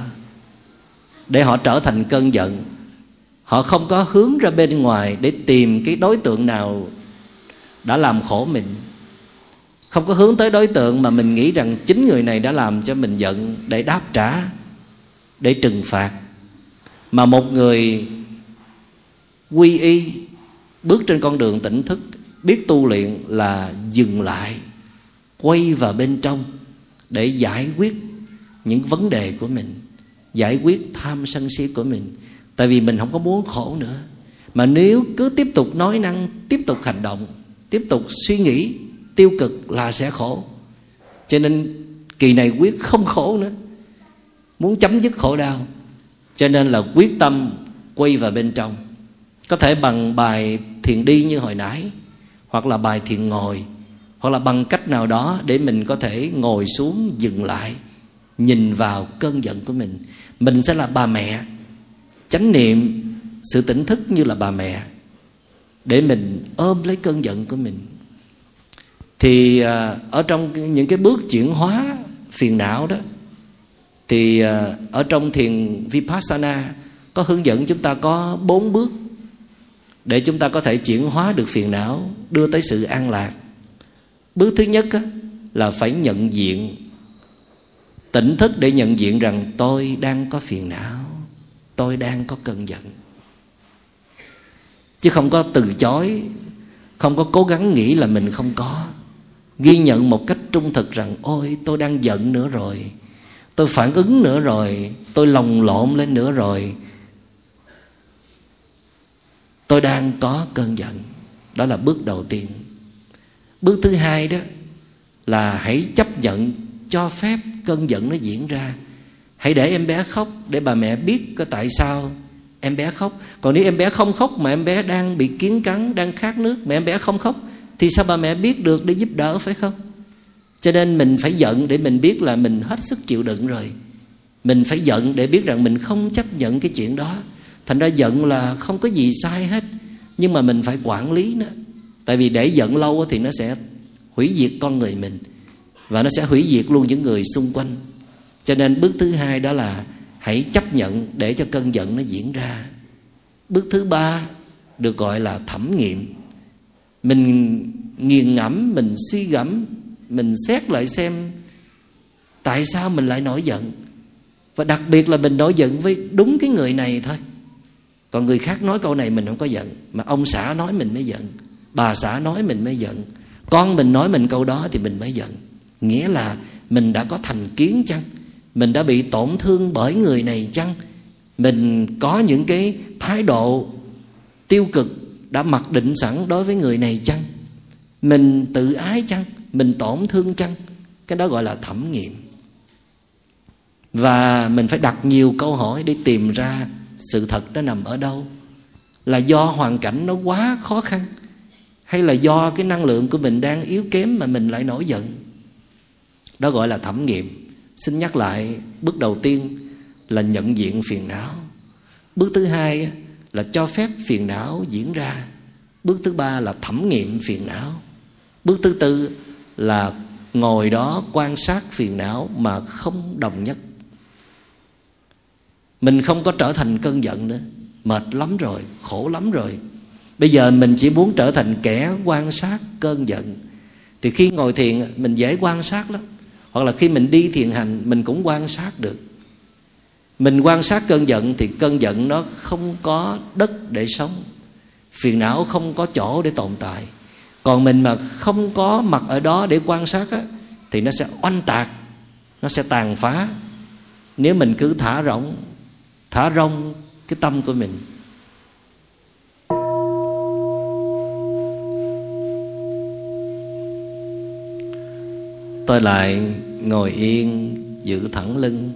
Để họ trở thành cơn giận, họ không có hướng ra bên ngoài để tìm cái đối tượng nào đã làm khổ mình. Không có hướng tới đối tượng mà mình nghĩ rằng chính người này đã làm cho mình giận để đáp trả, để trừng phạt. Mà một người quy y bước trên con đường tỉnh thức, biết tu luyện là dừng lại, quay vào bên trong để giải quyết những vấn đề của mình, giải quyết tham sân si của mình. Tại vì mình không có muốn khổ nữa. Mà nếu cứ tiếp tục nói năng, tiếp tục hành động tiếp tục suy nghĩ tiêu cực là sẽ khổ. Cho nên kỳ này quyết không khổ nữa. Muốn chấm dứt khổ đau. Cho nên là quyết tâm quay vào bên trong. Có thể bằng bài thiền đi như hồi nãy, hoặc là bài thiền ngồi, hoặc là bằng cách nào đó để mình có thể ngồi xuống dừng lại, nhìn vào cơn giận của mình. Mình sẽ là bà mẹ. Chánh niệm, sự tỉnh thức như là bà mẹ để mình ôm lấy cơn giận của mình. Thì à, ở trong những cái bước chuyển hóa phiền não đó, thì à, ở trong thiền vipassana có hướng dẫn chúng ta có bốn bước để chúng ta có thể chuyển hóa được phiền não, đưa tới sự an lạc. Bước thứ nhất là phải nhận diện tỉnh thức để nhận diện rằng tôi đang có phiền não, tôi đang có cơn giận chứ không có từ chối, không có cố gắng nghĩ là mình không có. Ghi nhận một cách trung thực rằng, ôi, tôi đang giận nữa rồi. Tôi phản ứng nữa rồi. Tôi lồng lộn lên nữa rồi. Tôi đang có cơn giận. Đó là bước đầu tiên. Bước thứ hai đó là hãy chấp nhận, cho phép cơn giận nó diễn ra. Hãy để em bé khóc để bà mẹ biết có tại sao em bé khóc. Còn nếu em bé không khóc mà em bé đang bị kiến cắn, đang khát nước mà em bé không khóc, thì sao bà mẹ biết được để giúp đỡ, phải không? Cho nên mình phải giận để mình biết là mình hết sức chịu đựng rồi. Mình phải giận để biết rằng mình không chấp nhận cái chuyện đó. Thành ra giận là không có gì sai hết, nhưng mà mình phải quản lý nó. Tại vì để giận lâu thì nó sẽ hủy diệt con người mình và nó sẽ hủy diệt luôn những người xung quanh. Cho nên bước thứ hai đó là hãy chấp nhận để cho cơn giận nó diễn ra. Bước thứ ba được gọi là thẩm nghiệm. Mình nghiền ngẫm, mình suy gẫm, mình xét lại xem tại sao mình lại nổi giận. Và đặc biệt là mình nổi giận với đúng cái người này thôi. Còn người khác nói câu này mình không có giận, mà ông xã nói mình mới giận, bà xã nói mình mới giận, con mình nói mình câu đó thì mình mới giận. Nghĩa là mình đã có thành kiến chăng? Mình đã bị tổn thương bởi người này chăng? Mình có những cái thái độ tiêu cực đã mặc định sẵn đối với người này chăng? Mình tự ái chăng? Mình tổn thương chăng? Cái đó gọi là thẩm nghiệm. Và mình phải đặt nhiều câu hỏi để tìm ra sự thật nó nằm ở đâu. Là do hoàn cảnh nó quá khó khăn? Hay là do cái năng lượng của mình đang yếu kém mà mình lại nổi giận? Đó gọi là thẩm nghiệm xin nhắc lại, bước đầu tiên là nhận diện phiền não. Bước thứ hai là cho phép phiền não diễn ra. Bước thứ ba là thẩm nghiệm phiền não. Bước thứ tư là ngồi đó quan sát phiền não mà không đồng nhất. Mình không có trở thành cơn giận nữa. Mệt lắm rồi, khổ lắm rồi. Bây giờ mình chỉ muốn trở thành kẻ quan sát cơn giận. Thì khi ngồi thiền, mình dễ quan sát lắm hoặc là khi mình đi thiền hành mình cũng quan sát được. Mình quan sát cơn giận thì cơn giận nó không có đất để sống phiền não không có chỗ để tồn tại. Còn mình mà không có mặt ở đó để quan sát á, thì nó sẽ oanh tạc nó sẽ tàn phá. Nếu mình cứ thả rỗng thả rong cái tâm của mình tôi lại ngồi yên, giữ thẳng lưng,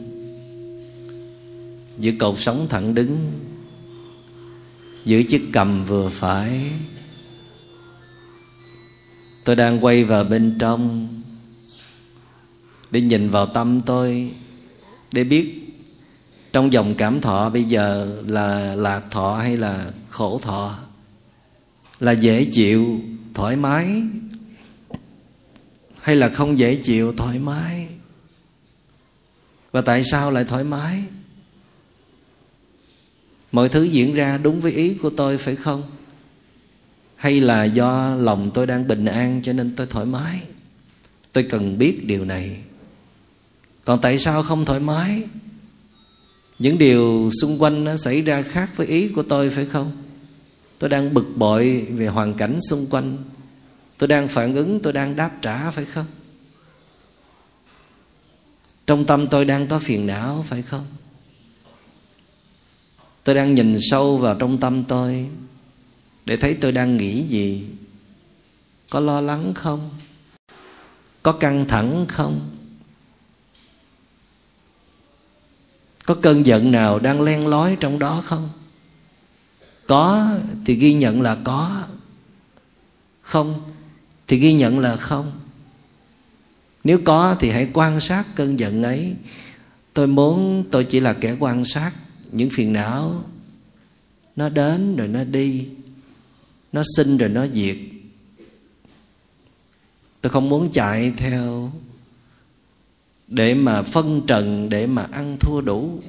giữ cột sống thẳng đứng, giữ chiếc cầm vừa phải. Tôi đang quay vào bên trong để nhìn vào tâm tôi, để biết trong dòng cảm thọ bây giờ là lạc thọ hay là khổ thọ, là dễ chịu, thoải mái hay là không dễ chịu, thoải mái? Và tại sao lại thoải mái? Mọi thứ diễn ra đúng với ý của tôi, phải không? Hay là do lòng tôi đang bình an cho nên tôi thoải mái? Tôi cần biết điều này. Còn tại sao không thoải mái? Những điều xung quanh nó xảy ra khác với ý của tôi, phải không? Tôi đang bực bội về hoàn cảnh xung quanh tôi đang phản ứng, tôi đang đáp trả, phải không? Trong tâm tôi đang có phiền não, phải không? Tôi đang nhìn sâu vào trong tâm tôi để thấy tôi đang nghĩ gì. Có lo lắng không? Có căng thẳng không? Có cơn giận nào đang len lói trong đó không? Có thì ghi nhận là có. Không thì ghi nhận là không. Nếu có thì hãy quan sát cơn giận ấy. Tôi muốn tôi chỉ là kẻ quan sát. Những phiền não, nó đến rồi nó đi. Nó sinh rồi nó diệt. Tôi không muốn chạy theo để mà phân trần, để mà ăn thua đủ.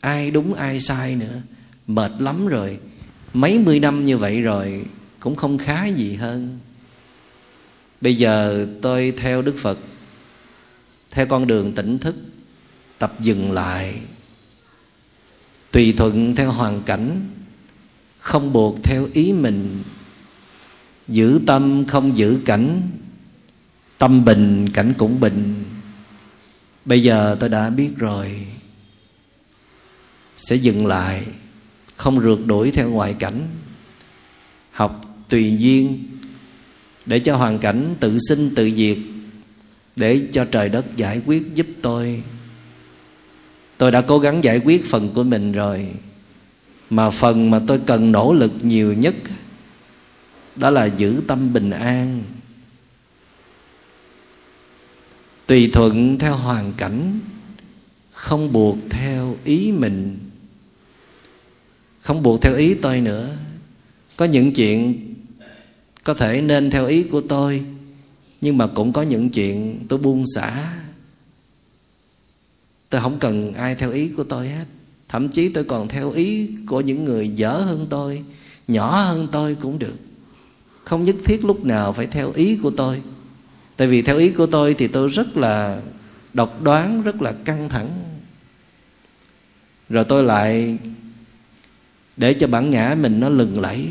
Ai đúng, ai sai nữa. Mệt lắm rồi. Mấy mươi năm như vậy rồi cũng không khá gì hơn bây giờ tôi theo đức phật, theo con đường tỉnh thức, tập dừng lại. Tùy thuận theo hoàn cảnh, không buộc theo ý mình. Giữ tâm không giữ cảnh, tâm bình, cảnh cũng bình. Bây giờ tôi đã biết rồi. Sẽ dừng lại, không rượt đuổi theo ngoại cảnh. Học tùy duyên để cho hoàn cảnh tự sinh tự diệt, để cho trời đất giải quyết giúp tôi. Tôi đã cố gắng giải quyết phần của mình rồi, mà phần mà tôi cần nỗ lực nhiều nhất đó là giữ tâm bình an. Tùy thuận theo hoàn cảnh, không buộc theo ý mình. Không buộc theo ý tôi nữa. Có những chuyện có thể nên theo ý của tôi, nhưng mà cũng có những chuyện tôi buông xả. Tôi không cần ai theo ý của tôi hết. Thậm chí tôi còn theo ý của những người dở hơn tôi, nhỏ hơn tôi cũng được. Không nhất thiết lúc nào phải theo ý của tôi. Tại vì theo ý của tôi thì tôi rất là độc đoán, rất là căng thẳng. Rồi tôi lại để cho bản ngã mình nó lừng lẫy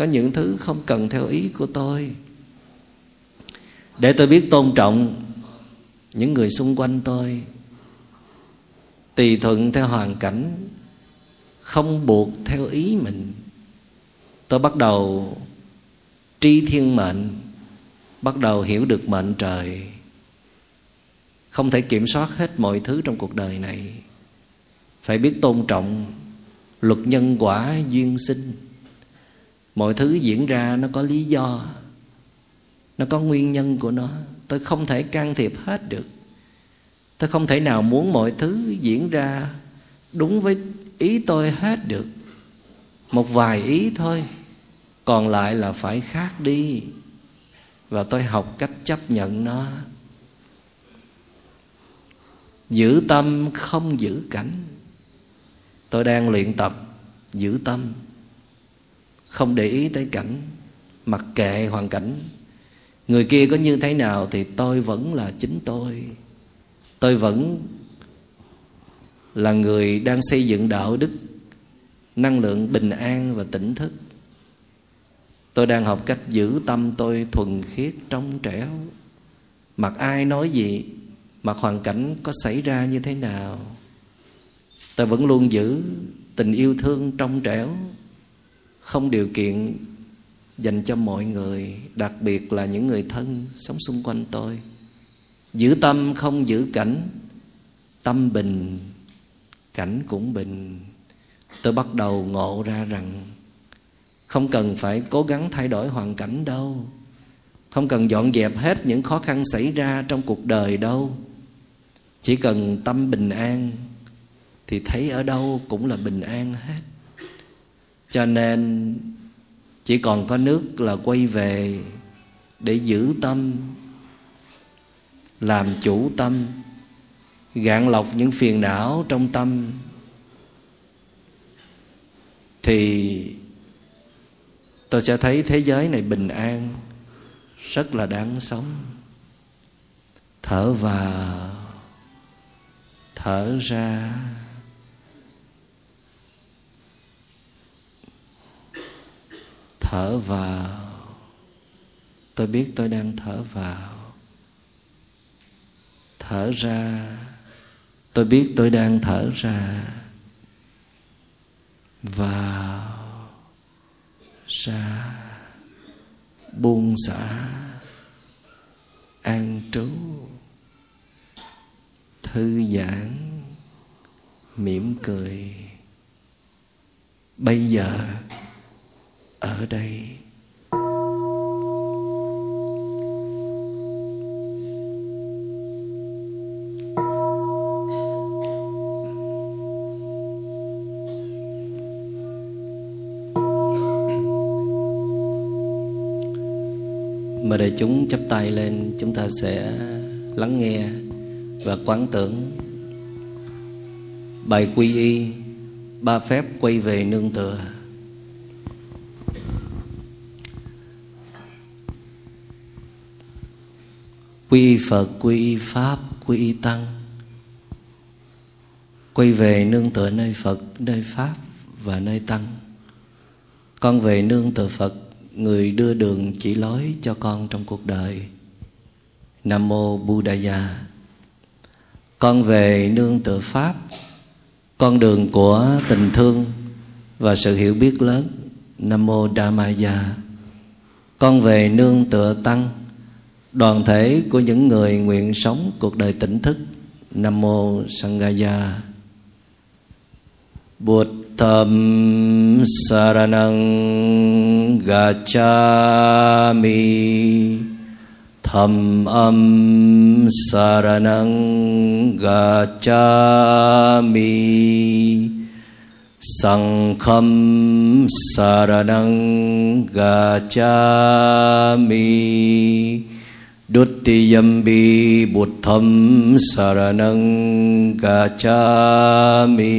có những thứ không cần theo ý của tôi. Để tôi biết tôn trọng những người xung quanh tôi tùy thuận theo hoàn cảnh, không buộc theo ý mình, tôi bắt đầu tri thiên mệnh, bắt đầu hiểu được mệnh trời. Không thể kiểm soát hết mọi thứ trong cuộc đời này. Phải biết tôn trọng luật nhân quả duyên sinh mọi thứ diễn ra nó có lý do, nó có nguyên nhân của nó. Tôi không thể can thiệp hết được. Tôi không thể nào muốn mọi thứ diễn ra đúng với ý tôi hết được. Một vài ý thôi, còn lại là phải khác đi. Và tôi học cách chấp nhận nó. Giữ tâm không giữ cảnh. Tôi đang luyện tập giữ tâm không để ý tới cảnh, mặc kệ hoàn cảnh. Người kia có như thế nào thì tôi vẫn là chính tôi. Tôi vẫn là người đang xây dựng đạo đức, năng lượng bình an và tỉnh thức. Tôi đang học cách giữ tâm tôi thuần khiết, trong trẻo. Mặc ai nói gì, mặc hoàn cảnh có xảy ra như thế nào, tôi vẫn luôn giữ tình yêu thương trong trẻo không điều kiện dành cho mọi người, đặc biệt là những người thân sống xung quanh tôi. Giữ tâm không giữ cảnh, tâm bình, cảnh cũng bình. Tôi bắt đầu ngộ ra rằng không cần phải cố gắng thay đổi hoàn cảnh đâu. Không cần dọn dẹp hết những khó khăn xảy ra trong cuộc đời đâu. Chỉ cần tâm bình an thì thấy ở đâu cũng là bình an hết cho nên chỉ còn có nước là quay về để giữ tâm, làm chủ tâm, gạn lọc những phiền não trong tâm. Thì tôi sẽ thấy thế giới này bình an, rất là đáng sống. Thở vào, thở ra. Thở vào. Tôi biết tôi đang thở vào. Thở ra. Tôi biết tôi đang thở ra. Vào. Ra. Buông xả. An trú. Thư giãn. Mỉm cười. Bây giờ ở đây. Mời đại chúng chắp tay lên, Chúng ta sẽ lắng nghe Và quán tưởng. Bài quy y, Ba phép quay về nương tựa. Quy Phật, quy Pháp, quy Tăng. Quay về nương tựa nơi Phật, nơi Pháp và nơi Tăng. Con về nương tựa Phật người đưa đường chỉ lối cho con trong cuộc đời. Nam mô buddhaya con về nương tựa pháp con đường của tình thương và sự hiểu biết lớn. Nam mô dhammaya con về nương tựa tăng đoàn thể của những người nguyện sống cuộc đời tỉnh thức, nam mô sangaya bụt thầm saranang gacchami. Tham âm saranang gacchami. Khâm saranang gacchami. Duttiyambi buddham saranang gacchami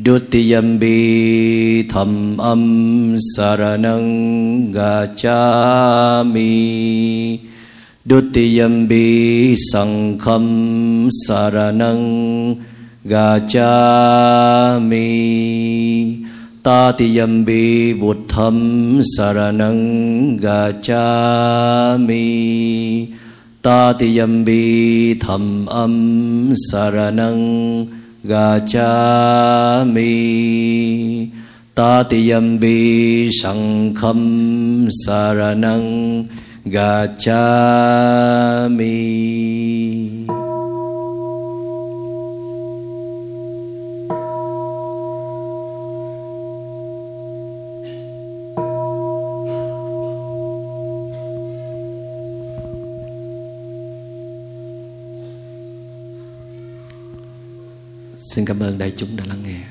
Duttiyambi tham âm saranang gacchami Duttiyambi sangham saranang gacchami Tatiyambi buddham saranang gacchami Tatiyambi tham âm saranang gacchami tatiyambi sangham saranang gacchami Xin cảm ơn đại chúng đã lắng nghe.